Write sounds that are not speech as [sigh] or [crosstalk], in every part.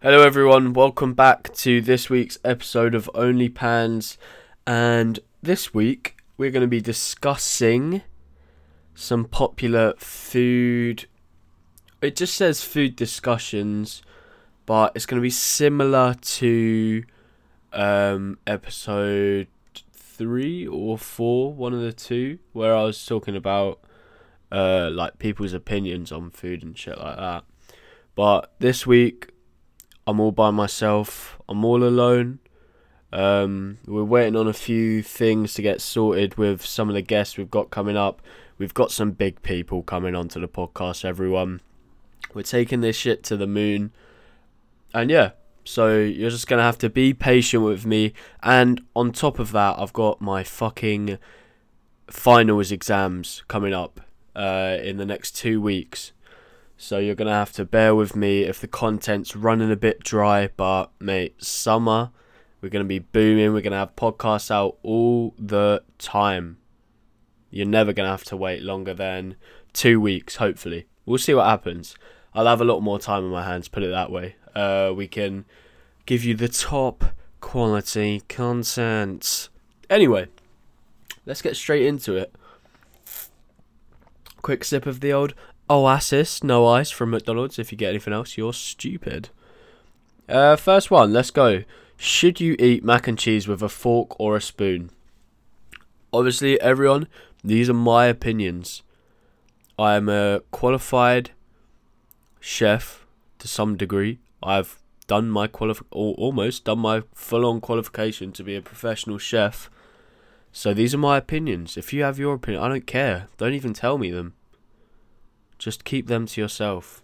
Hello, everyone. Welcome back to this week's episode of Only Pans. And this week, we're going to be discussing some popular food. It just says food discussions, but it's going to be similar to um, episode three or four, one of the two, where I was talking about uh, like people's opinions on food and shit like that. But this week, I'm all by myself. I'm all alone. Um, we're waiting on a few things to get sorted with some of the guests we've got coming up. We've got some big people coming onto the podcast, everyone. We're taking this shit to the moon. And yeah, so you're just going to have to be patient with me. And on top of that, I've got my fucking finals exams coming up uh, in the next two weeks. So you're gonna have to bear with me if the content's running a bit dry, but mate, summer, we're gonna be booming. We're gonna have podcasts out all the time. You're never gonna have to wait longer than two weeks. Hopefully, we'll see what happens. I'll have a lot more time on my hands. Put it that way. Uh, we can give you the top quality content. Anyway, let's get straight into it. Quick sip of the old Oasis, no ice from McDonald's. If you get anything else, you're stupid. Uh, first one, let's go. Should you eat mac and cheese with a fork or a spoon? Obviously, everyone, these are my opinions. I am a qualified chef to some degree. I've done my qualif- almost done my full-on qualification to be a professional chef. So these are my opinions. If you have your opinion, I don't care. Don't even tell me them. Just keep them to yourself.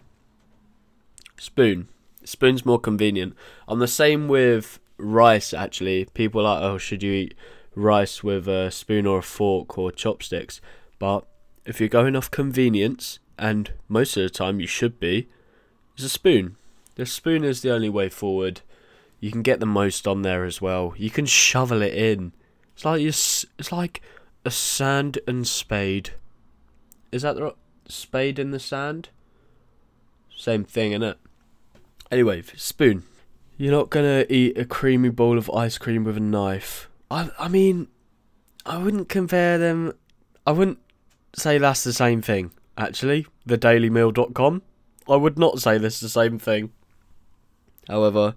Spoon. Spoon's more convenient. I'm the same with rice, actually. People are like, oh, should you eat rice with a spoon or a fork or chopsticks? But if you're going off convenience, and most of the time you should be, it's a spoon. The spoon is the only way forward. You can get the most on there as well. You can shovel it in. It's like it's like a sand and spade. Is that the spade in the sand. Same thing, innit? Anyway, spoon. You're not gonna eat a creamy bowl of ice cream with a knife. I, I mean, I wouldn't compare them. I wouldn't say that's the same thing. Actually, the thedailymeal.com. I would not say this is the same thing. However,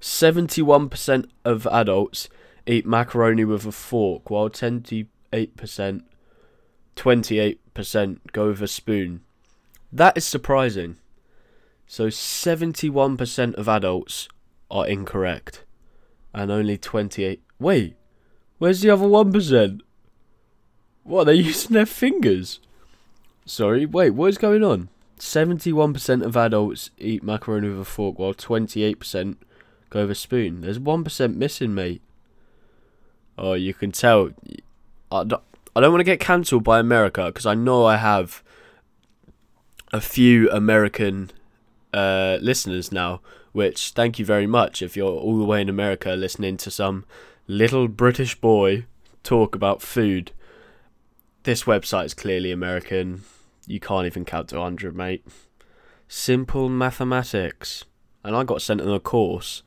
71% of adults eat macaroni with a fork, while 28%, 28 percent go with a spoon. That is surprising. So 71% of adults are incorrect. And only 28. Wait, where's the other 1%? What, they're using their fingers? Sorry, wait, what is going on? 71% of adults eat macaroni with a fork, while 28% go with a spoon. There's 1% missing, mate. Oh, you can tell. I, I don't want to get cancelled by America because I know I have a few American uh, listeners now. Which thank you very much if you're all the way in America listening to some little British boy talk about food. This website is clearly American. You can't even count to 100, mate. Simple mathematics. And I got sent on a course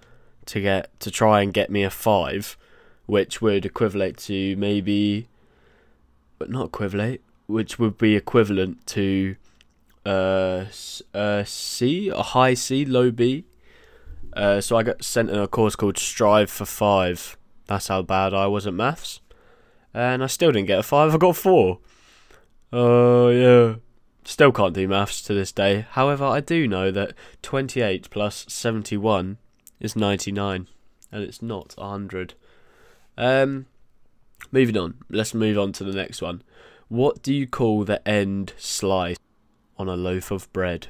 to get to try and get me a 5, which would equivalent to maybe but not equivalent, which would be equivalent to uh, a C, a high C, low B. Uh, so I got sent in a course called Strive for Five. That's how bad I was at maths, and I still didn't get a five. I got four. Oh uh, yeah, still can't do maths to this day. However, I do know that twenty-eight plus seventy-one is ninety-nine, and it's not hundred. Um, Moving on. Let's move on to the next one. What do you call the end slice on a loaf of bread?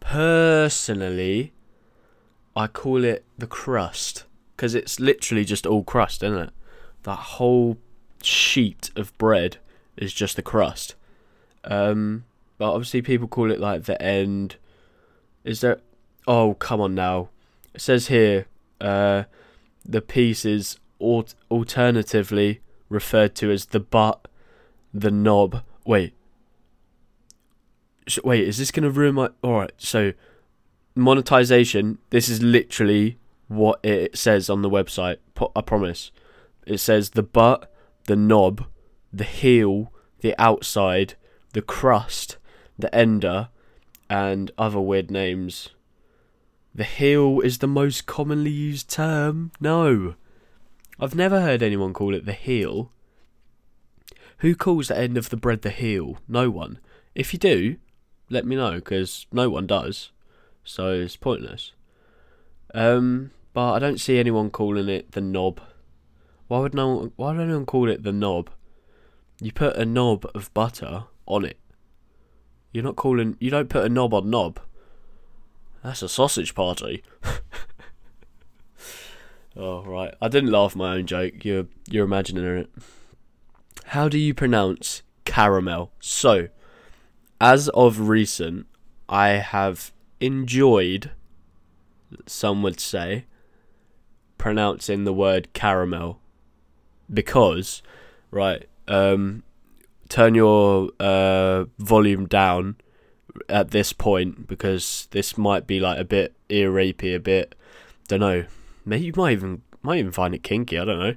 Personally, I call it the crust because it's literally just all crust, isn't it? That whole sheet of bread is just the crust. Um, but obviously, people call it like the end. Is there? Oh, come on now. It says here, uh, the piece is alternatively referred to as the butt, the knob. Wait. Wait, is this going to ruin my. Alright, so monetization. This is literally what it says on the website. I promise. It says the butt, the knob, the heel, the outside, the crust, the ender, and other weird names. The heel is the most commonly used term. No. I've never heard anyone call it the heel. Who calls the end of the bread the heel? No one. If you do, let me know, because no one does. So it's pointless. Um, but I don't see anyone calling it the knob. Why would no one, why would anyone call it the knob? You put a knob of butter on it. You're not calling you don't put a knob on knob. That's a sausage party. [laughs] oh right. I didn't laugh my own joke. You're you're imagining it. How do you pronounce caramel? So, as of recent, I have enjoyed some would say pronouncing the word caramel because right um turn your uh volume down at this point because this might be like a bit ear rapey a bit don't know maybe you might even might even find it kinky i don't know.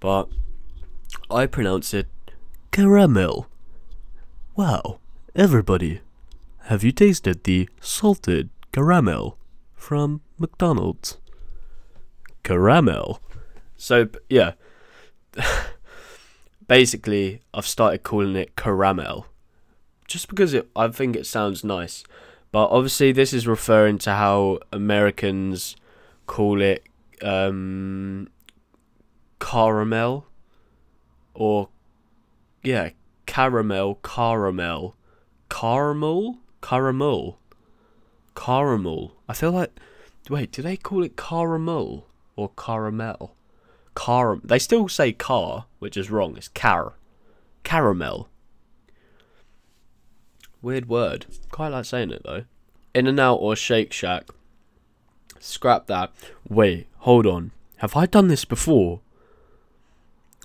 But i pronounce it caramel. Wow everybody have you tasted the salted caramel from mcdonald's? Caramel. So yeah. [laughs] Basically I've started calling it caramel. Just because it I think it sounds nice. But obviously this is referring to how Americans call it um, caramel or yeah, caramel, caramel, caramel, caramel, caramel. I feel like wait, do they call it caramel or caramel? Car. They still say car, which is wrong. It's car. Caramel. Weird word. Quite like saying it though. In-N-Out or Shake Shack. Scrap that. Wait, hold on. Have I done this before?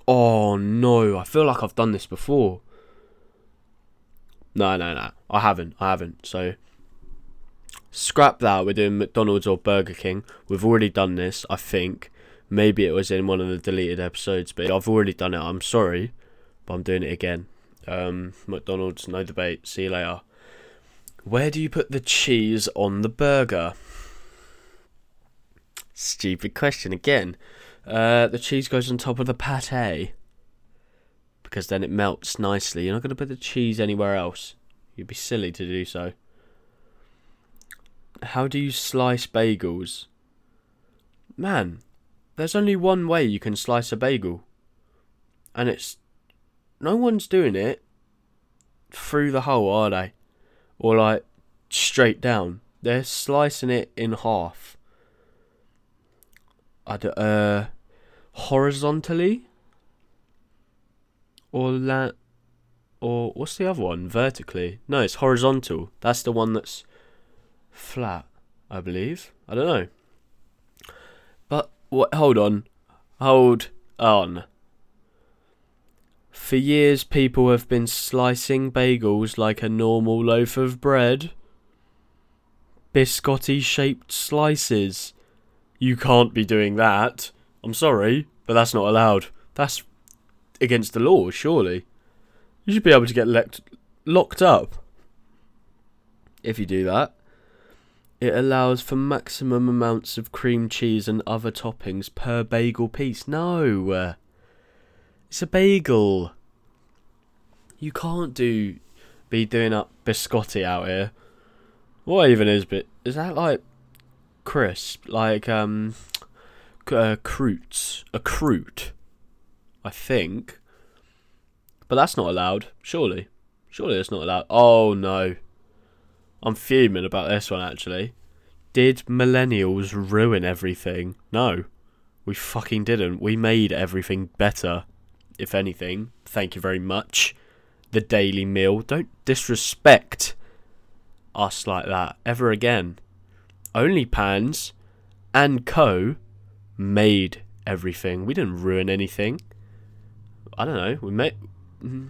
Oh no, I feel like I've done this before. No, no, no. I haven't. I haven't. So scrap that. We're doing McDonald's or Burger King. We've already done this, I think. Maybe it was in one of the deleted episodes, but I've already done it. I'm sorry, but I'm doing it again. Um, McDonald's, no debate. See you later. Where do you put the cheese on the burger? Stupid question again. Uh, the cheese goes on top of the pate because then it melts nicely. You're not going to put the cheese anywhere else. You'd be silly to do so. How do you slice bagels? Man, there's only one way you can slice a bagel. And it's. No one's doing it through the hole, are they? Or like straight down. They're slicing it in half. I d- uh, horizontally? Or la- or what's the other one? Vertically? No, it's horizontal. That's the one that's flat, I believe. I don't know. But what? Hold on. Hold on. For years, people have been slicing bagels like a normal loaf of bread. Biscotti shaped slices. You can't be doing that. I'm sorry, but that's not allowed. That's against the law, surely. You should be able to get locked up if you do that. It allows for maximum amounts of cream cheese and other toppings per bagel piece. No! It's a bagel. You can't do be doing up biscotti out here. What even is bit? Is that like crisp? Like um, uh, croûtes? A croûte? I think. But that's not allowed. Surely, surely it's not allowed. Oh no. I'm fuming about this one actually. Did millennials ruin everything? No. We fucking didn't. We made everything better. If anything. Thank you very much. The Daily Meal. Don't disrespect us like that ever again. OnlyPans and Co. made everything. We didn't ruin anything. I don't know. We made. Mm-hmm.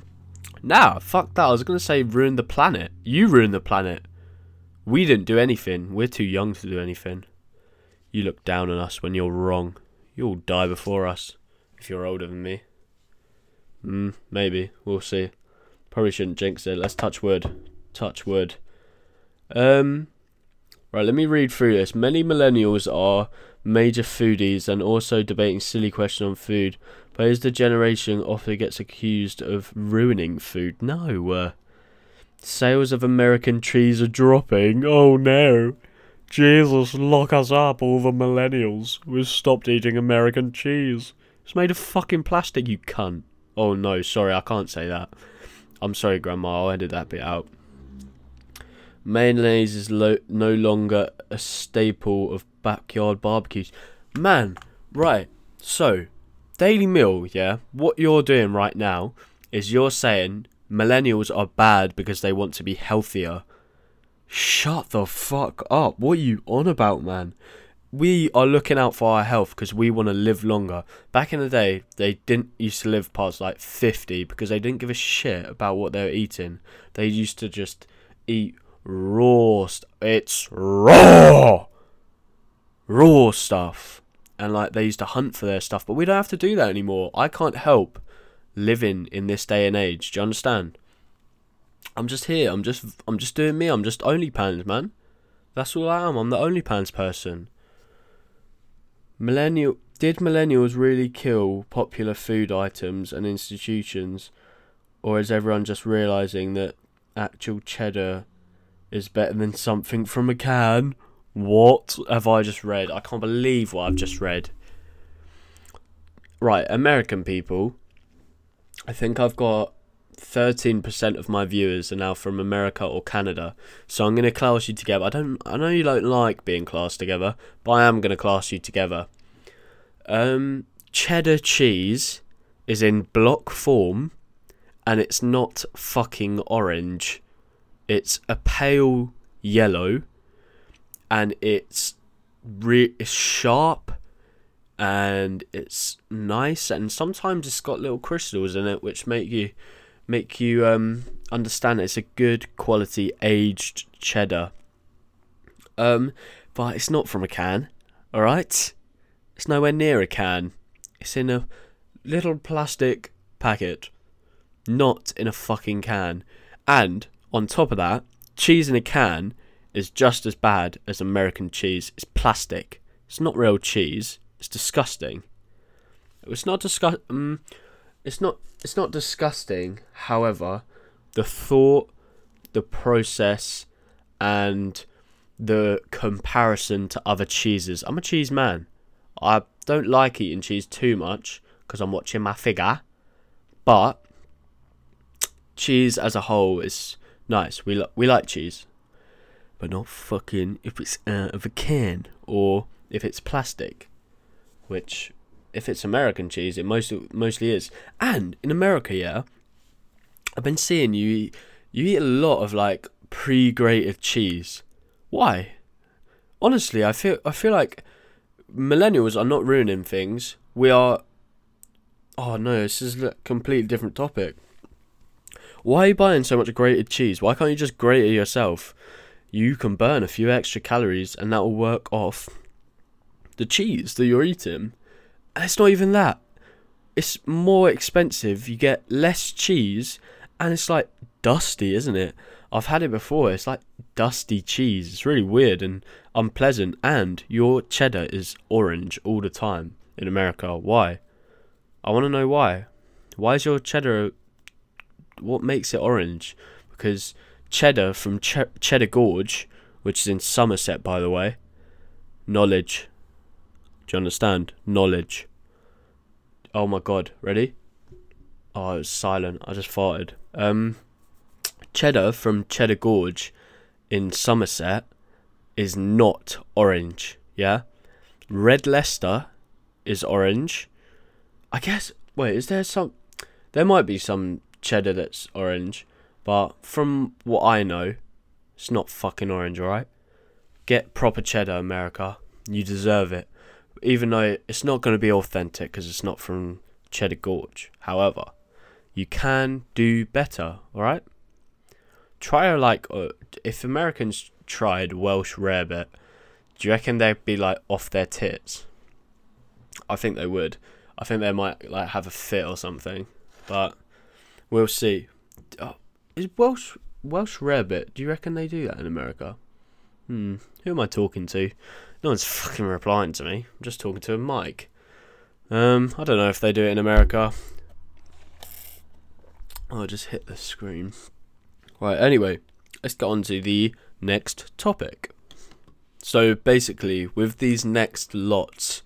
Nah, fuck that. I was gonna say ruin the planet. You ruined the planet We didn't do anything. We're too young to do anything. You look down on us when you're wrong. You'll die before us if you're older than me. Hmm, maybe. We'll see. Probably shouldn't jinx it. Let's touch wood. Touch wood. Um, right, let me read through this. Many millennials are major foodies and also debating silly questions on food. But is the generation often gets accused of ruining food? No. Uh, sales of American cheese are dropping. Oh no. Jesus, lock us up, all the millennials. We've stopped eating American cheese. It's made of fucking plastic, you cunt. Oh no, sorry, I can't say that. I'm sorry, Grandma, I'll edit that bit out. Mayonnaise is lo- no longer a staple of backyard barbecues. Man, right, so, Daily Meal, yeah, what you're doing right now is you're saying millennials are bad because they want to be healthier. Shut the fuck up. What are you on about, man? We are looking out for our health because we want to live longer. Back in the day, they didn't used to live past like 50 because they didn't give a shit about what they were eating. They used to just eat raw. It's raw! Raw stuff. And like they used to hunt for their stuff, but we don't have to do that anymore. I can't help living in this day and age. Do you understand? I'm just here. I'm just I'm just doing me. I'm just only OnlyPans, man. That's all I am. I'm the only OnlyPans person. Millennial did millennials really kill popular food items and institutions, or is everyone just realizing that actual cheddar is better than something from a can? What have I just read? I can't believe what I've just read. Right, American people. I think I've got 13% of my viewers are now from America or Canada. So I'm going to class you together. I don't I know you don't like being classed together, but I am going to class you together. Um cheddar cheese is in block form and it's not fucking orange. It's a pale yellow and it's re- it's sharp and it's nice and sometimes it's got little crystals in it which make you make you um, understand it's a good quality aged cheddar. Um, but it's not from a can, all right? It's nowhere near a can. It's in a little plastic packet, not in a fucking can. And on top of that, cheese in a can is just as bad as American cheese. It's plastic. It's not real cheese. It's disgusting. It's not disgust. Um, it's not it's not disgusting. However, the thought, the process, and the comparison to other cheeses. I'm a cheese man. I don't like eating cheese too much because I'm watching my figure, but cheese as a whole is nice. We li- we like cheese, but not fucking if it's out of a can or if it's plastic, which if it's American cheese, it most mostly is. And in America, yeah, I've been seeing you eat, you eat a lot of like pre-grated cheese. Why? Honestly, I feel I feel like millennials are not ruining things. We are. Oh no, this is a completely different topic. Why are you buying so much grated cheese? Why can't you just grate it yourself? You can burn a few extra calories and that will work off the cheese that you're eating. And it's not even that. It's more expensive. You get less cheese, and it's like dusty, isn't it? I've had it before. It's like dusty cheese. It's really weird and unpleasant. And your cheddar is orange all the time in America. Why? I want to know why. Why is your cheddar? What makes it orange? Because cheddar from Ch- Cheddar Gorge, which is in Somerset, by the way. Knowledge. Do you understand? Knowledge. Oh my god, ready? Oh, it was silent. I just farted. Um, cheddar from Cheddar Gorge in Somerset is not orange, yeah? Red Leicester is orange. I guess, wait, is there some. There might be some cheddar that's orange, but from what I know, it's not fucking orange, alright? Get proper cheddar, America. You deserve it even though it's not going to be authentic because it's not from Cheddar Gorge. However, you can do better. All right. Try like uh, if Americans tried Welsh rarebit, do you reckon they'd be like off their tits? I think they would. I think they might like have a fit or something, but we'll see. Oh, is Welsh Welsh rarebit? Do you reckon they do that in America? Hmm. Who am I talking to? No one's fucking replying to me. I'm just talking to a mic. Um, I don't know if they do it in America. Oh, just hit the screen. Right. Anyway, let's get on to the next topic. So basically, with these next lots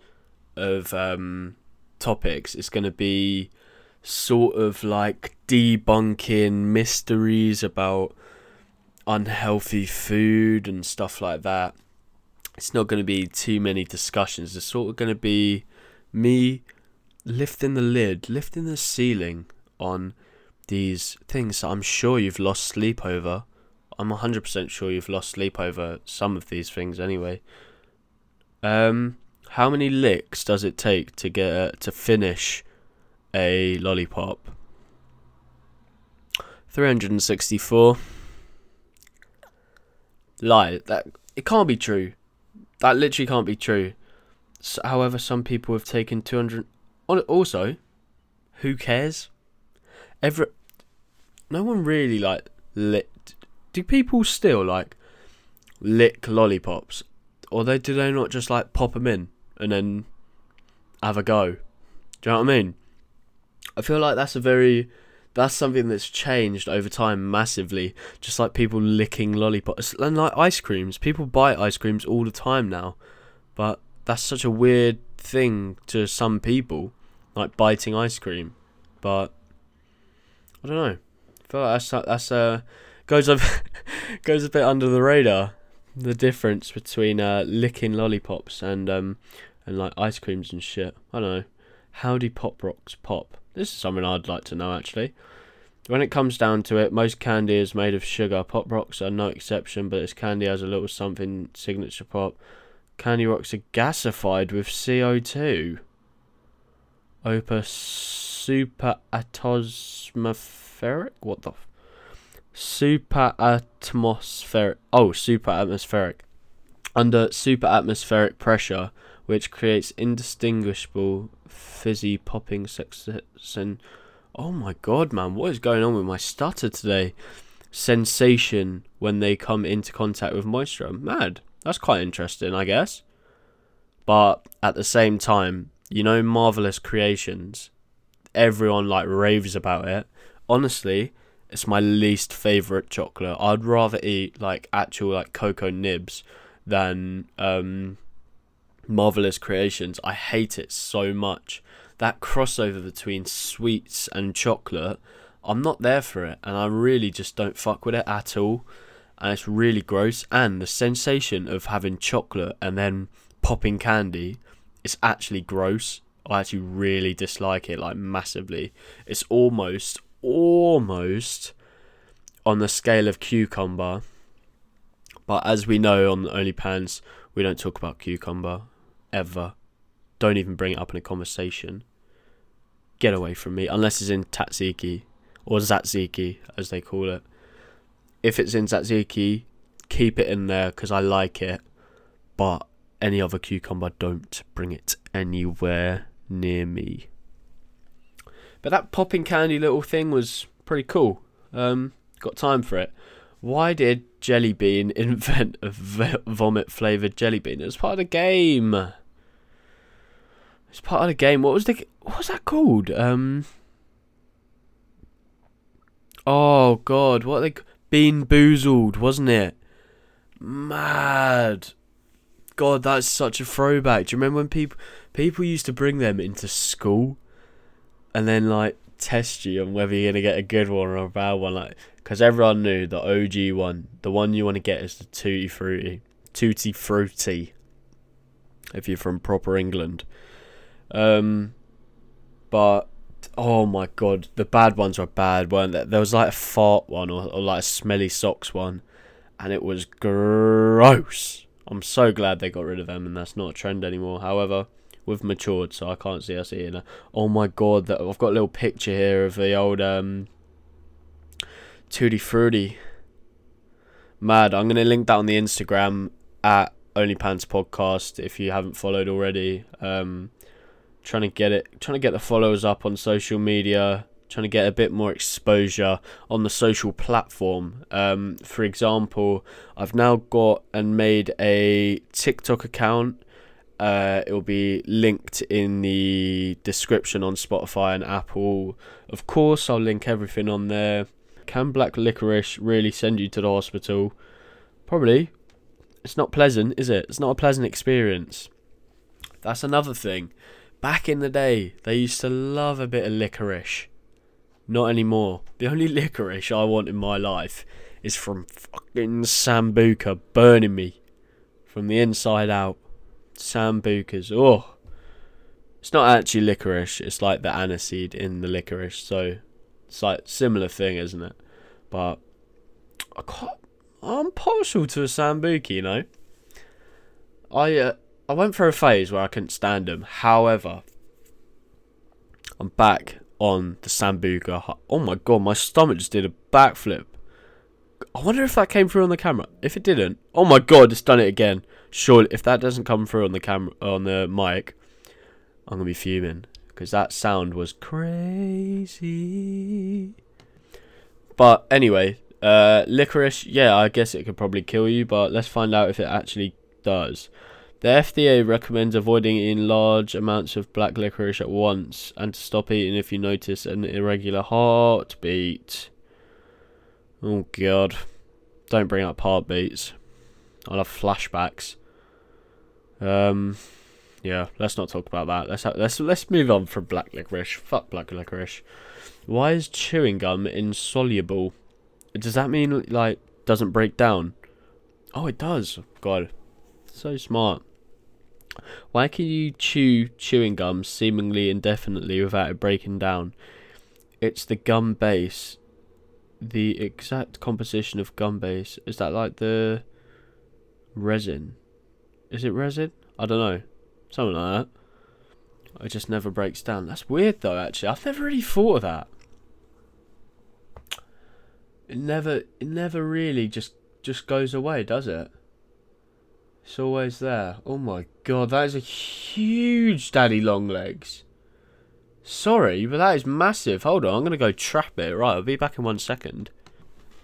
of um, topics, it's going to be sort of like debunking mysteries about unhealthy food and stuff like that. It's not going to be too many discussions. It's sort of going to be me lifting the lid, lifting the ceiling on these things I'm sure you've lost sleep over. I'm 100% sure you've lost sleep over some of these things anyway. Um, how many licks does it take to get uh, to finish a lollipop? 364. Lie. That it can't be true. That literally can't be true. So, however, some people have taken 200. Also, who cares? Every no one really like lit. Do people still like lick lollipops, or they do they not just like pop them in and then have a go? Do you know what I mean? I feel like that's a very that's something that's changed over time massively. Just like people licking lollipops and like ice creams. People buy ice creams all the time now, but that's such a weird thing to some people, like biting ice cream. But I don't know. I feel like that's that's uh goes a [laughs] goes a bit under the radar. The difference between uh, licking lollipops and um and like ice creams and shit. I don't know. How do pop rocks pop? This is something I'd like to know actually. When it comes down to it, most candy is made of sugar. Pop rocks are no exception, but this candy has a little something signature pop. Candy rocks are gasified with CO2. Opus super atmospheric? What the? F- super atmospheric. Oh, super atmospheric. Under super atmospheric pressure, which creates indistinguishable fizzy popping sensation. Oh my god, man, what is going on with my stutter today? Sensation when they come into contact with moisture. Mad. That's quite interesting, I guess. But at the same time, you know, marvelous creations. Everyone like raves about it. Honestly, it's my least favorite chocolate. I'd rather eat like actual like cocoa nibs than um, marvelous creations. I hate it so much. That crossover between sweets and chocolate, I'm not there for it, and I really just don't fuck with it at all and it's really gross. And the sensation of having chocolate and then popping candy it's actually gross. I actually really dislike it, like massively. It's almost, almost on the scale of cucumber. But as we know on the OnlyPans, we don't talk about cucumber ever. Don't even bring it up in a conversation. Get away from me, unless it's in tzatziki or tzatziki, as they call it if it's in tzatziki, keep it in there because I like it. But any other cucumber, don't bring it anywhere near me. But that popping candy little thing was pretty cool. Um, got time for it. Why did Jelly Bean [laughs] invent a vomit flavored jelly bean? It was part of the game. It's part of the game. What was the what was that called? Um. Oh God, what they BeanBoozled, wasn't it? Mad. God, that's such a throwback. Do you remember when people people used to bring them into school and then like test you on whether you're gonna get a good one or a bad one? Like, because everyone knew the OG one, the one you want to get is the tutti frutti, tutti frutti. If you're from proper England, um, but oh my god, the bad ones were bad, weren't there? There was like a fart one or, or like a smelly socks one, and it was gross. I'm so glad they got rid of them, and that's not a trend anymore. However, we've matured, so I can't see us eating it. Oh my god, that I've got a little picture here of the old um, Tutti Frutti. mad. I'm gonna link that on the Instagram at OnlyPans Podcast if you haven't followed already. Um, trying to get it, trying to get the followers up on social media. Trying to get a bit more exposure on the social platform. Um, for example, I've now got and made a TikTok account. Uh, it will be linked in the description on Spotify and Apple. Of course, I'll link everything on there. Can black licorice really send you to the hospital? Probably. It's not pleasant, is it? It's not a pleasant experience. That's another thing. Back in the day, they used to love a bit of licorice. Not anymore. The only [laughs] licorice I want in my life is from fucking Sambuca burning me from the inside out. Sambucas. Oh. It's not actually licorice, it's like the aniseed in the licorice, so it's like similar thing, isn't it? But I can't, I'm partial to a Sambuca, you know. I uh, I went through a phase where I couldn't stand them. However, I'm back on the Sambuca. Oh my god, my stomach just did a backflip. I wonder if that came through on the camera. If it didn't, oh my god, it's done it again. Surely, if that doesn't come through on the camera on the mic, I'm gonna be fuming because that sound was crazy. But anyway, uh, licorice, yeah, I guess it could probably kill you, but let's find out if it actually does. The FDA recommends avoiding eating large amounts of black licorice at once and to stop eating if you notice an irregular heartbeat. Oh god. Don't bring up heartbeats. I'll have flashbacks. Um yeah, let's not talk about that. Let's let's let's move on from black licorice. Fuck black licorice. Why is chewing gum insoluble? Does that mean like doesn't break down? Oh, it does. God, so smart. Why can you chew chewing gum seemingly indefinitely without it breaking down? It's the gum base. The exact composition of gum base. Is that like the resin? Is it resin? I don't know. Something like that. It just never breaks down. That's weird though, actually. I've never really thought of that. It never it never really just just goes away, does it? It's always there. Oh my god, that is a huge daddy long legs. Sorry, but that is massive. Hold on, I'm gonna go trap it. Right, I'll be back in one second.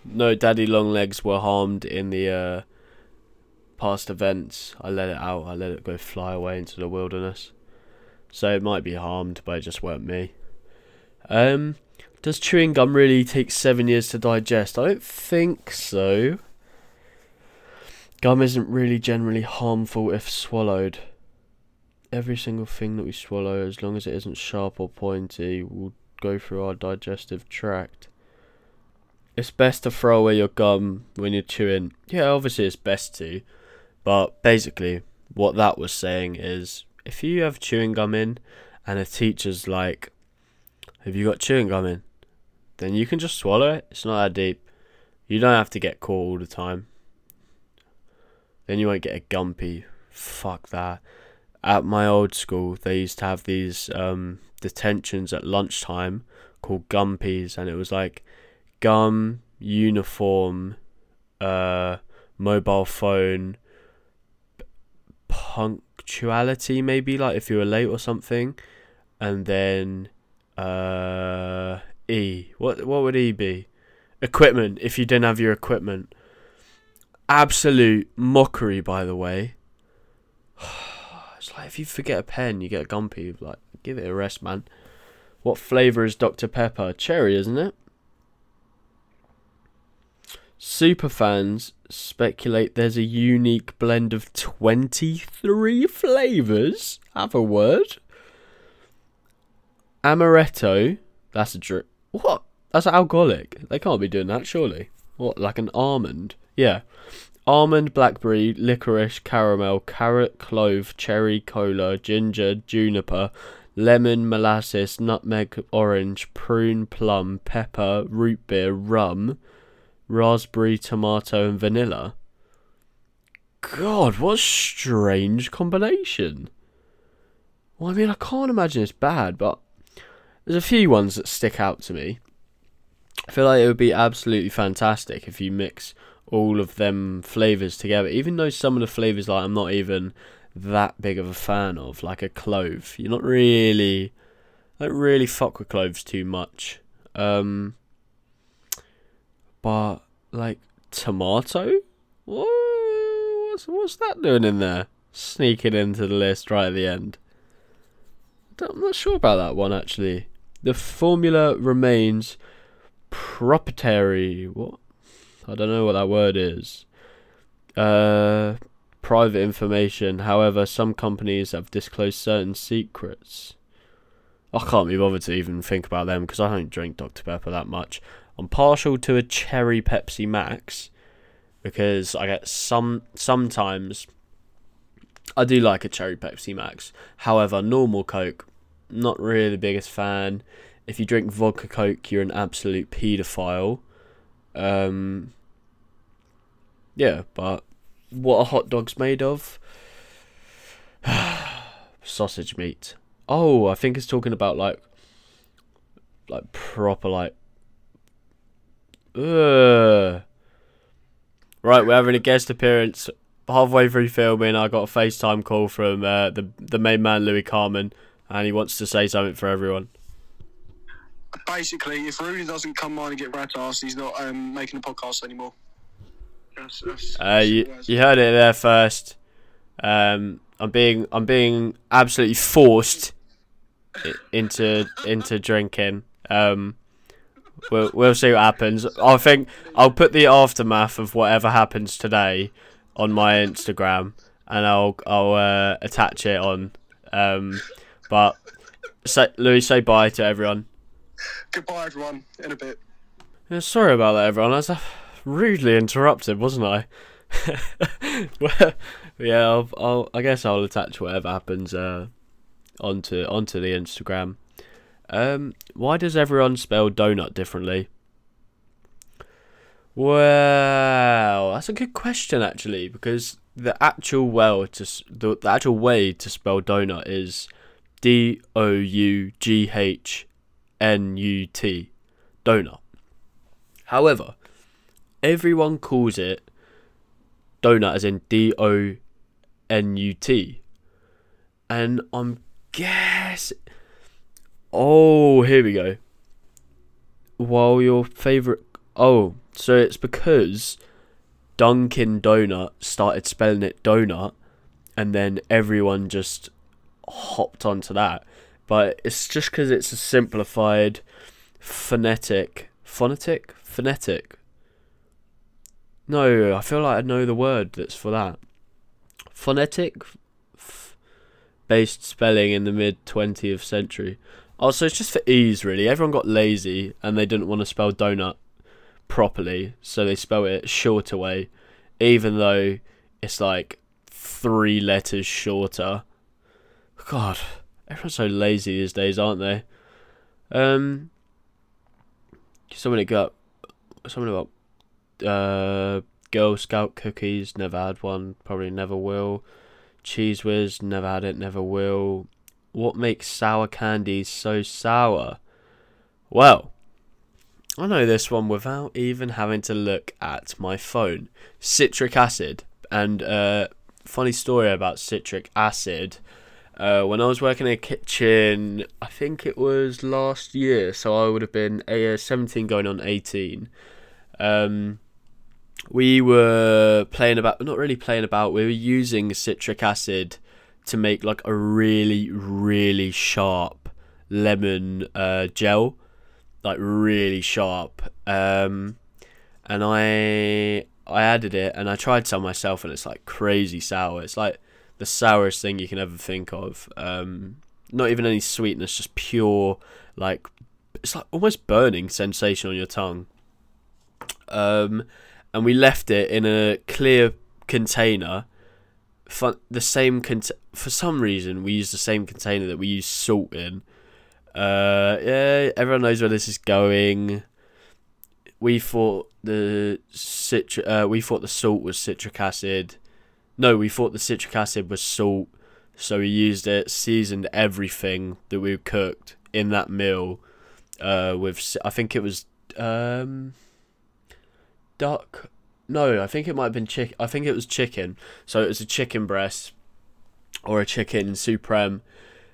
No, daddy long legs were harmed in the uh, past events. I let it out. I let it go fly away into the wilderness. So it might be harmed, but it just weren't me. Um, does chewing gum really take seven years to digest? I don't think so. Gum isn't really generally harmful if swallowed. Every single thing that we swallow, as long as it isn't sharp or pointy, will go through our digestive tract. It's best to throw away your gum when you're chewing. Yeah, obviously it's best to. But basically, what that was saying is if you have chewing gum in and a teacher's like, Have you got chewing gum in? Then you can just swallow it. It's not that deep. You don't have to get caught all the time. Then you won't get a gumpy. Fuck that. At my old school, they used to have these um, detentions at lunchtime called gumpies, and it was like gum, uniform, uh, mobile phone, punctuality, maybe like if you were late or something, and then uh, E. What what would E be? Equipment. If you didn't have your equipment, absolute mockery, by the way. [sighs] It's like if you forget a pen, you get a gumpy. Like, give it a rest, man. What flavour is Dr. Pepper? Cherry, isn't it? Superfans speculate there's a unique blend of 23 flavours. Have a word. Amaretto. That's a drink. What? That's alcoholic. They can't be doing that, surely. What, like an almond? Yeah. Almond, blackberry, licorice, caramel, carrot, clove, cherry, cola, ginger, juniper, lemon, molasses, nutmeg, orange, prune, plum, pepper, root beer, rum, raspberry, tomato, and vanilla. God, what a strange combination. Well, I mean, I can't imagine it's bad, but there's a few ones that stick out to me. I feel like it would be absolutely fantastic if you mix all of them flavors together. Even though some of the flavors like I'm not even that big of a fan of, like a clove. You're not really don't really fuck with cloves too much. Um but like tomato? What's what's that doing in there? Sneaking into the list right at the end. I'm not sure about that one actually. The formula remains proprietary. What? I don't know what that word is. Uh, private information. However, some companies have disclosed certain secrets. I can't be bothered to even think about them because I don't drink Dr Pepper that much. I'm partial to a cherry Pepsi Max because I get some sometimes I do like a cherry Pepsi Max. However, normal Coke, not really the biggest fan. If you drink vodka Coke, you're an absolute paedophile. Um, yeah, but what are hot dogs made of? [sighs] Sausage meat. Oh, I think it's talking about like, like proper like. Ugh. Right, we're having a guest appearance halfway through filming. I got a FaceTime call from uh, the the main man Louis Carmen, and he wants to say something for everyone. Basically, if Rooney doesn't come on and get rat ass, he's not um, making a podcast anymore. That's, that's, Uh, you you heard it there first. Um, I'm being I'm being absolutely forced into into drinking. Um, we'll we'll see what happens. I think I'll put the aftermath of whatever happens today on my Instagram, and I'll I'll uh, attach it on. Um, but say, Louis, say bye to everyone. Goodbye, everyone. In a bit. Yeah, sorry about that, everyone. I was rudely interrupted, wasn't I? [laughs] well, yeah, I'll, I'll, I guess I'll attach whatever happens uh, onto onto the Instagram. Um, why does everyone spell donut differently? Well, that's a good question actually, because the actual well to the, the actual way to spell donut is D O U G H N U T, donut. However, everyone calls it donut as in D O N U T. And I'm guess Oh, here we go. While your favorite Oh, so it's because Dunkin Donut started spelling it donut and then everyone just hopped onto that. But it's just because it's a simplified phonetic phonetic? Phonetic? No i feel like i know the word that's for that. Phonetic f- based spelling in the mid 20th century. Oh so it's just for ease really. Everyone got lazy and they didn't want to spell donut properly so they spell it shorter way even though it's like three letters shorter. God everyone's so lazy these days aren't they um Someone got something about uh, Girl Scout cookies. Never had one. Probably never will. Cheez Whiz. Never had it. Never will. What makes sour candies so sour? Well, I know this one without even having to look at my phone. Citric acid. And uh, funny story about citric acid. Uh, when I was working in a kitchen, I think it was last year, so I would have been uh, 17 going on 18. Um, we were playing about, not really playing about, we were using citric acid to make like a really, really sharp lemon uh, gel. Like really sharp. Um, and I I added it and I tried some myself and it's like crazy sour. It's like the sourest thing you can ever think of. Um, not even any sweetness, just pure like it's like almost burning sensation on your tongue. Um, and we left it in a clear container. Fun, the same cont- for some reason we used the same container that we use salt in. Uh, yeah, everyone knows where this is going. We thought the citri- uh, we thought the salt was citric acid. No, we thought the citric acid was salt, so we used it, seasoned everything that we cooked in that meal uh, with. I think it was um, duck no, I think it might have been chicken. I think it was chicken. So it was a chicken breast or a chicken supreme,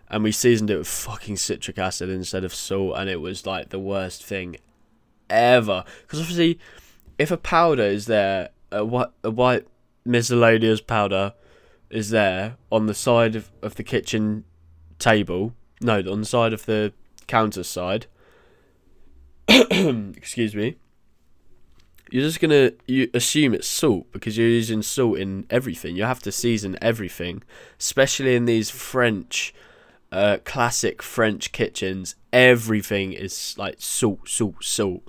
and we seasoned it with fucking citric acid instead of salt, and it was like the worst thing ever. Because obviously, if a powder is there, a white, a white miscellaneous powder is there on the side of, of the kitchen table, no, on the side of the counter side. [coughs] Excuse me you're just gonna you assume it's salt because you're using salt in everything. You have to season everything, especially in these French, uh, classic French kitchens. Everything is like salt, salt, salt,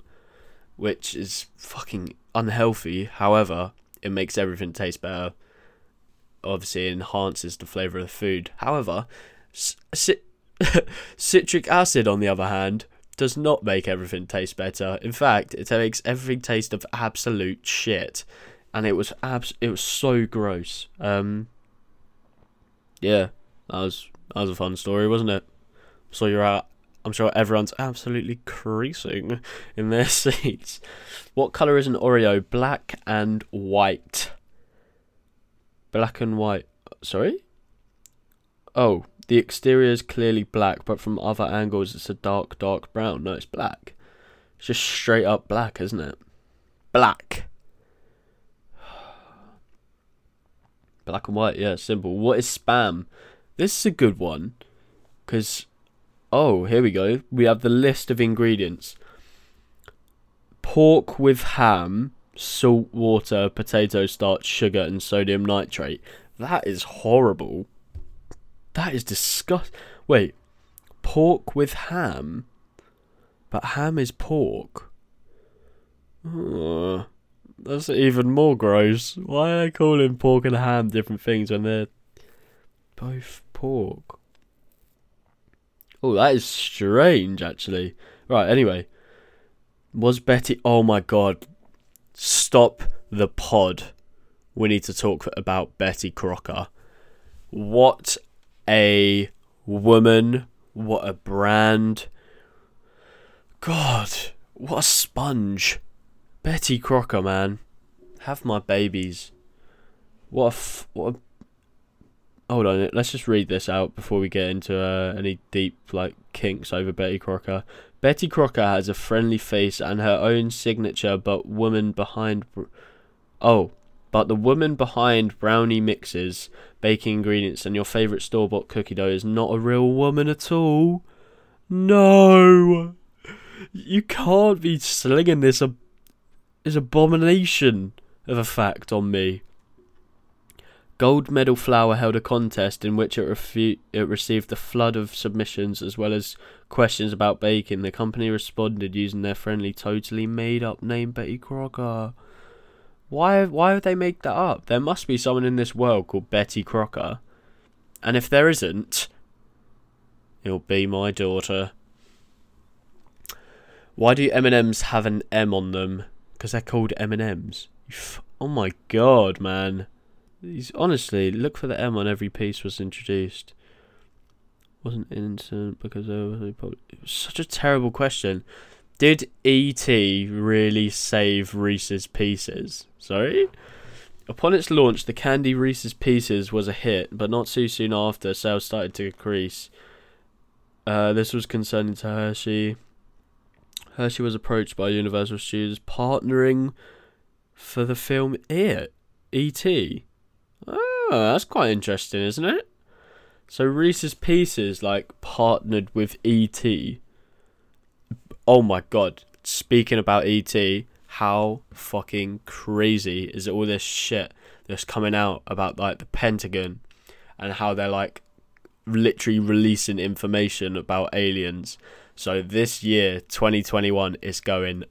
which is fucking unhealthy. However, it makes everything taste better. Obviously, it enhances the flavor of the food. However, [laughs] citric acid, on the other hand, does not make everything taste better. In fact, it makes everything taste of absolute shit, and it was abs- it was so gross. Um, yeah, that was that was a fun story, wasn't it? So you're out. I'm sure everyone's absolutely creasing in their [laughs] seats. What color is an Oreo? Black and white. Black and white. Sorry. Oh, the exterior is clearly black, but from other angles it's a dark, dark brown. No, it's black. It's just straight up black, isn't it? Black. [sighs] Black and white, yeah, simple. What is spam? This is a good one. Because, oh, here we go. We have the list of ingredients pork with ham, salt, water, potato starch, sugar, and sodium nitrate. That is horrible. That is disgust. Wait, pork with ham, but ham is pork. Uh, that's even more gross. Why are they calling pork and ham different things when they're both pork? Oh, that is strange, actually. Right, anyway. Was Betty. Oh my god. Stop the pod. We need to talk about Betty Crocker. What a woman. What a brand. God, what a sponge. Betty Crocker, man. Have my babies. What a. F- what a Hold on, let's just read this out before we get into uh, any deep like kinks over Betty Crocker. Betty Crocker has a friendly face and her own signature, but woman behind. Oh, but the woman behind brownie mixes, baking ingredients, and your favourite store bought cookie dough is not a real woman at all. No! You can't be slinging this, ab- this abomination of a fact on me. Gold Medal Flour held a contest in which it, refu- it received a flood of submissions as well as questions about baking. The company responded using their friendly, totally made up name, Betty Crocker. Why why would they make that up? There must be someone in this world called Betty Crocker. And if there isn't, it'll be my daughter. Why do M&Ms have an M on them? Because they're called M&Ms. Oh my god, man. These, honestly, look for the M on every piece was introduced. Wasn't innocent because it was such a terrible question. Did E.T. really save Reese's Pieces? Sorry? Upon its launch, the candy Reese's Pieces was a hit, but not too soon after, sales started to increase. Uh, this was concerning to Hershey. Hershey was approached by Universal Studios, partnering for the film It, E.T. Oh, that's quite interesting, isn't it? So Reese's Pieces, like, partnered with E.T oh my god, speaking about ET, how fucking crazy is all this shit that's coming out about like the Pentagon and how they're like literally releasing information about aliens. So this year, 2021, is going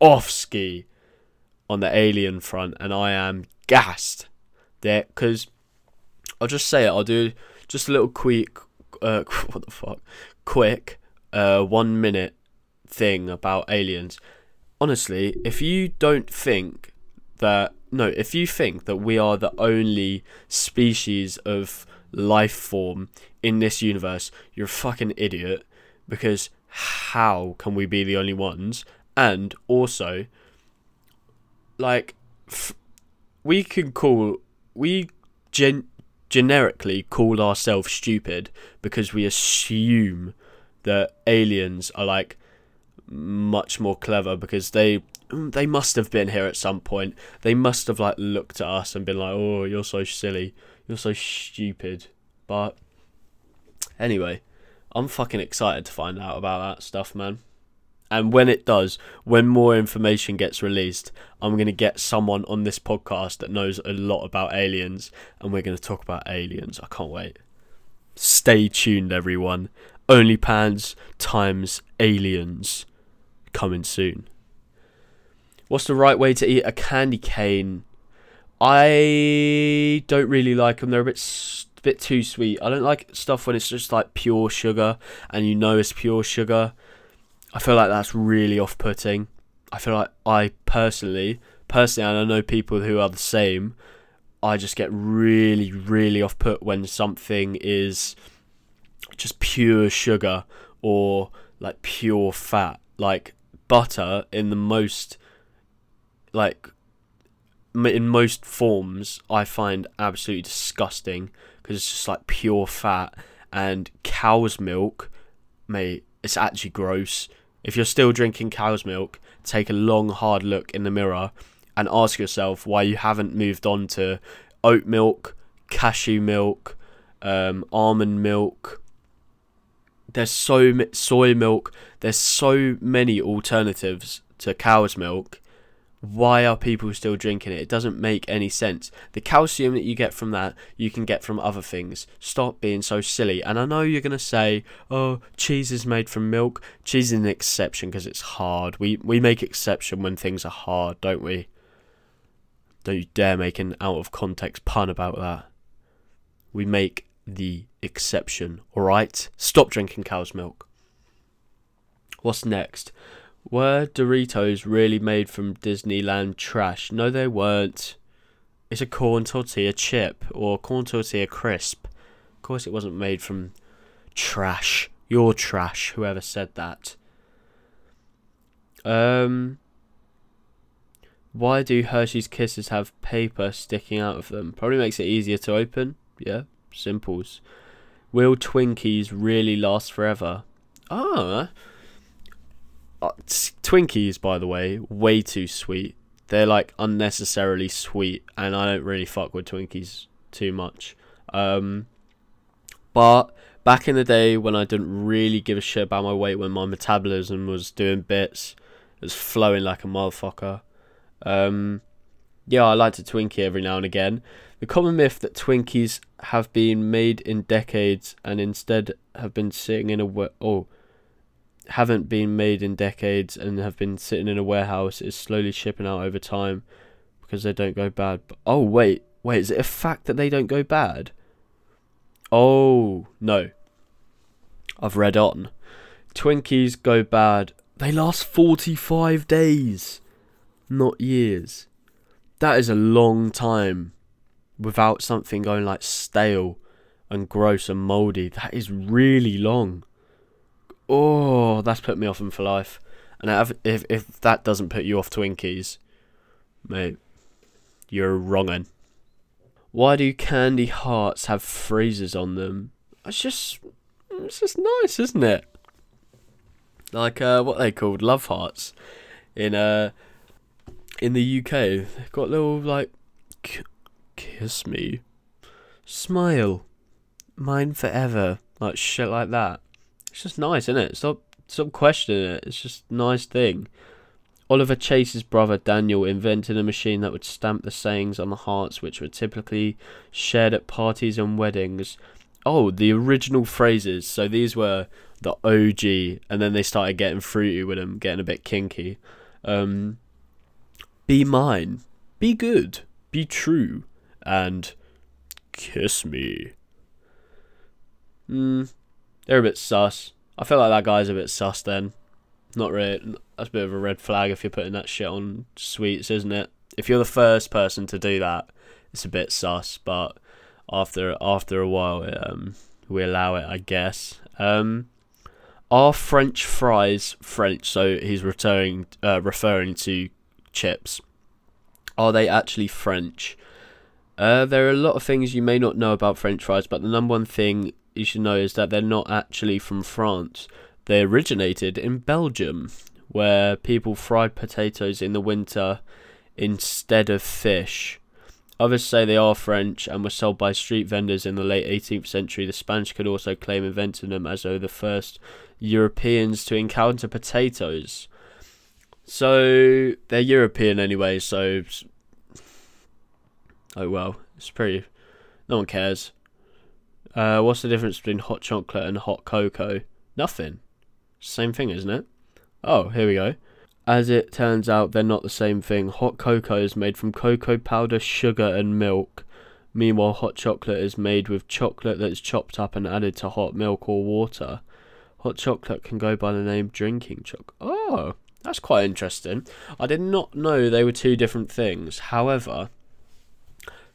off ski on the alien front, and I am gassed there because I'll just say it. I'll do just a little quick, uh, [laughs] what the fuck, quick, uh, one minute thing about aliens. Honestly, if you don't think that no, if you think that we are the only species of life form in this universe, you're a fucking idiot because how can we be the only ones? And also like f- we can call we gen- generically call ourselves stupid because we assume that aliens are like much more clever because they mm, they must have been here at some point. They must have like looked at us and been like, "Oh, you're so silly. You're so stupid." But anyway, I'm fucking excited to find out about that stuff, man. And when it does, when more information gets released, I'm going to get someone on this podcast that knows a lot about aliens and we're going to talk about aliens. I can't wait. Stay tuned, everyone. Only OnlyPans times aliens coming soon. What's the right way to eat a candy cane? I don't really like them. They're a bit bit too sweet. I don't like stuff when it's just like pure sugar and you know it's pure sugar. I feel like that's really off-putting. I feel like I personally, personally, and I know people who are the same. I just get really, really off-put when something is just pure sugar or like pure fat, like butter in the most like in most forms I find absolutely disgusting because it's just like pure fat and cow's milk mate it's actually gross if you're still drinking cow's milk take a long hard look in the mirror and ask yourself why you haven't moved on to oat milk cashew milk um, almond milk. There's so soy milk. There's so many alternatives to cow's milk why are people still drinking it? It doesn't make any sense. The calcium that you get from that, you can get from other things. Stop being so silly. And I know you're going to say, oh, cheese is made from milk. Cheese is an exception because it's hard. We, we make exception when things are hard, don't we? Don't you dare make an out of context pun about that. We make the exception, alright? Stop drinking cow's milk. What's next? Were Doritos really made from Disneyland trash? No, they weren't. It's a corn tortilla chip or corn tortilla crisp. Of course, it wasn't made from trash. Your trash, whoever said that. Um, why do Hershey's Kisses have paper sticking out of them? Probably makes it easier to open. Yeah, simples. Will Twinkies really last forever? Ah, Twinkies, by the way, way too sweet. They're like unnecessarily sweet, and I don't really fuck with Twinkies too much. Um, but back in the day when I didn't really give a shit about my weight, when my metabolism was doing bits, it was flowing like a motherfucker. Um, yeah, I liked a Twinkie every now and again. The common myth that Twinkies have been made in decades and instead have been sitting in a oh haven't been made in decades and have been sitting in a warehouse is slowly shipping out over time because they don't go bad. But, oh wait, wait, is it a fact that they don't go bad? Oh no. I've read on. Twinkies go bad. They last 45 days, not years. That is a long time without something going like stale and gross and mouldy. That is really long. Oh, that's put me off them for life. And if if that doesn't put you off Twinkies, mate, you're wrongin'. Why do candy hearts have phrases on them? It's just it's just nice, isn't it? Like uh, what they called love hearts in uh in the UK. They've got little like kiss me, smile, mine forever, like shit like that. It's just nice, isn't it? Stop, stop questioning it. It's just a nice thing. Oliver Chase's brother Daniel invented a machine that would stamp the sayings on the hearts, which were typically shared at parties and weddings. Oh, the original phrases. So these were the OG, and then they started getting fruity with them, getting a bit kinky. Um, be mine, be good, be true, and kiss me. Hmm, they're a bit sus. I feel like that guy's a bit sus then. Not really. That's a bit of a red flag if you're putting that shit on sweets, isn't it? If you're the first person to do that, it's a bit sus. But after after a while, um, we allow it, I guess. Um, are French fries French? So he's referring uh, referring to chips. Are they actually French? Uh, there are a lot of things you may not know about French fries, but the number one thing you should know is that they're not actually from France. They originated in Belgium, where people fried potatoes in the winter instead of fish. Others say they are French and were sold by street vendors in the late 18th century. The Spanish could also claim inventing them as though the first Europeans to encounter potatoes. So they're European anyway, so oh well, it's pretty. No one cares. Uh, what's the difference between hot chocolate and hot cocoa? Nothing. Same thing, isn't it? Oh, here we go. As it turns out, they're not the same thing. Hot cocoa is made from cocoa powder, sugar, and milk. Meanwhile, hot chocolate is made with chocolate that's chopped up and added to hot milk or water. Hot chocolate can go by the name drinking chocolate. Oh, that's quite interesting. I did not know they were two different things. However,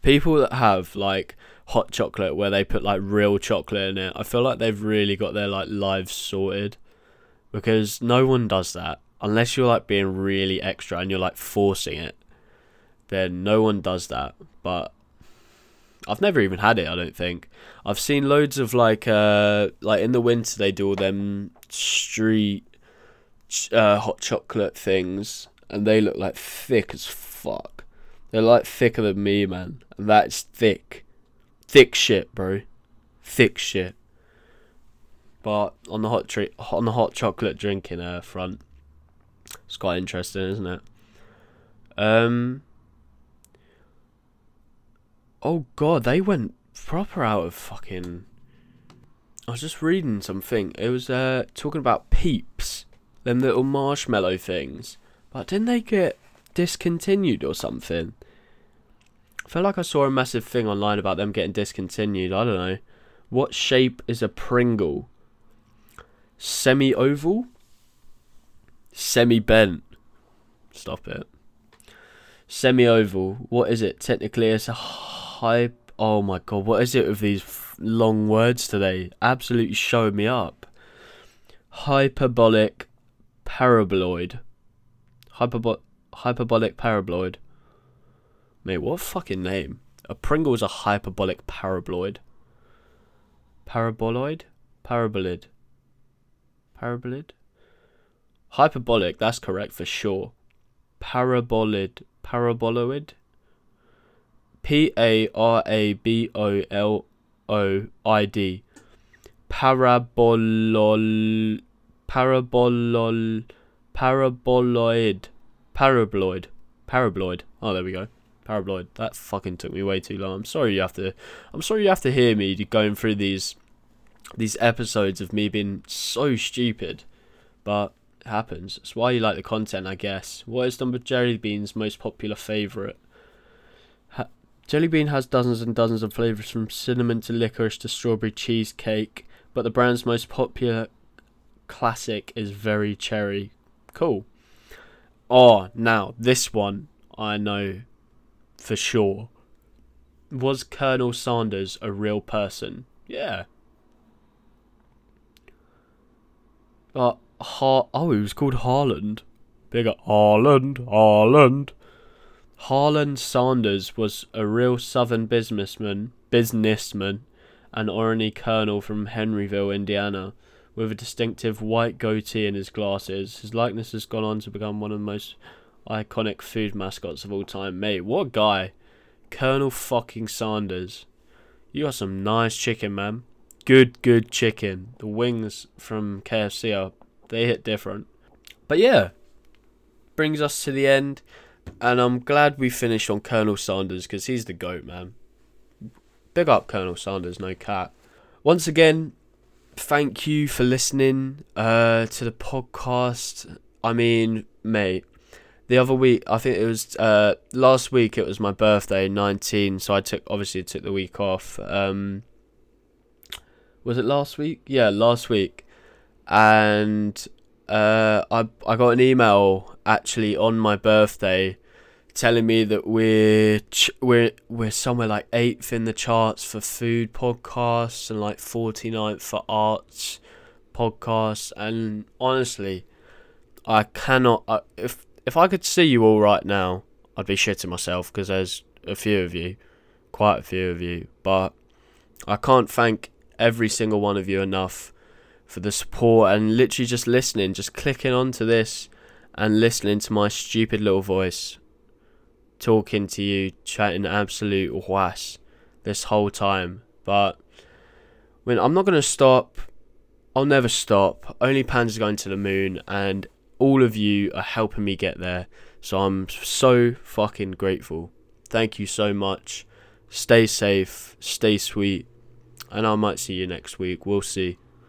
people that have like hot chocolate where they put like real chocolate in it, I feel like they've really got their like lives sorted because no one does that unless you're like being really extra and you're like forcing it, then no one does that. But I've never even had it. I don't think I've seen loads of like uh like in the winter they do all them street uh, hot chocolate things and they look like thick as fuck. They're like thicker than me, man. And that's thick, thick shit, bro. Thick shit. But on the hot treat, on the hot chocolate drinking uh, front, it's quite interesting, isn't it? Um. Oh god, they went proper out of fucking. I was just reading something. It was uh talking about peeps, them little marshmallow things. But didn't they get discontinued or something? I feel like I saw a massive thing online about them getting discontinued. I don't know. What shape is a Pringle? Semi oval? Semi bent. Stop it. Semi oval. What is it? Technically, it's a high. Oh my god, what is it with these f- long words today? Absolutely showing me up. Hyperbolic paraboloid. Hyperbo- hyperbolic paraboloid. Mate, what a fucking name. A Pringle is a hyperbolic paraboloid. Paraboloid? Parabolid. Parabolid? Hyperbolic, that's correct for sure. Parabolid. Paraboloid? P A R A B O L O I D. Parabolol. Parabolol. Paraboloid. Paraboloid. Paraboloid. Oh, there we go. Paraboloid. That fucking took me way too long. I'm sorry you have to. I'm sorry you have to hear me going through these these episodes of me being so stupid, but it happens. It's why you like the content, I guess. What is number Jelly Belly's most popular favorite? Ha- Jelly Belly has dozens and dozens of flavors from cinnamon to licorice to strawberry cheesecake, but the brand's most popular classic is very cherry. Cool. Oh, now this one I know for sure. Was Colonel Sanders a real person? Yeah. Uh, Har- oh, he was called Harland. Bigger Harland, Harland. Harland Sanders was a real southern businessman, businessman, an honorary colonel from Henryville, Indiana, with a distinctive white goatee and his glasses. His likeness has gone on to become one of the most iconic food mascots of all time. Mate, what guy. Colonel fucking Sanders. You got some nice chicken, man. Good, good chicken. The wings from KFC are they hit different. But yeah, brings us to the end, and I'm glad we finished on Colonel Sanders because he's the goat, man. Big up Colonel Sanders, no cat. Once again, thank you for listening uh, to the podcast. I mean, mate, the other week, I think it was uh, last week. It was my birthday, nineteen. So I took obviously took the week off. Um, was it last week? Yeah, last week, and uh, I I got an email actually on my birthday telling me that we're ch- we're we're somewhere like eighth in the charts for food podcasts and like 49th for arts podcasts and honestly I cannot I, if if I could see you all right now I'd be shitting myself because there's a few of you, quite a few of you. But I can't thank every single one of you enough for the support and literally just listening, just clicking onto this and listening to my stupid little voice talking to you, chatting absolute was this whole time. But when I'm not gonna stop, I'll never stop. OnlyPans going to the moon, and all of you are helping me get there. So I'm so fucking grateful. Thank you so much. Stay safe, stay sweet, and I might see you next week. We'll see.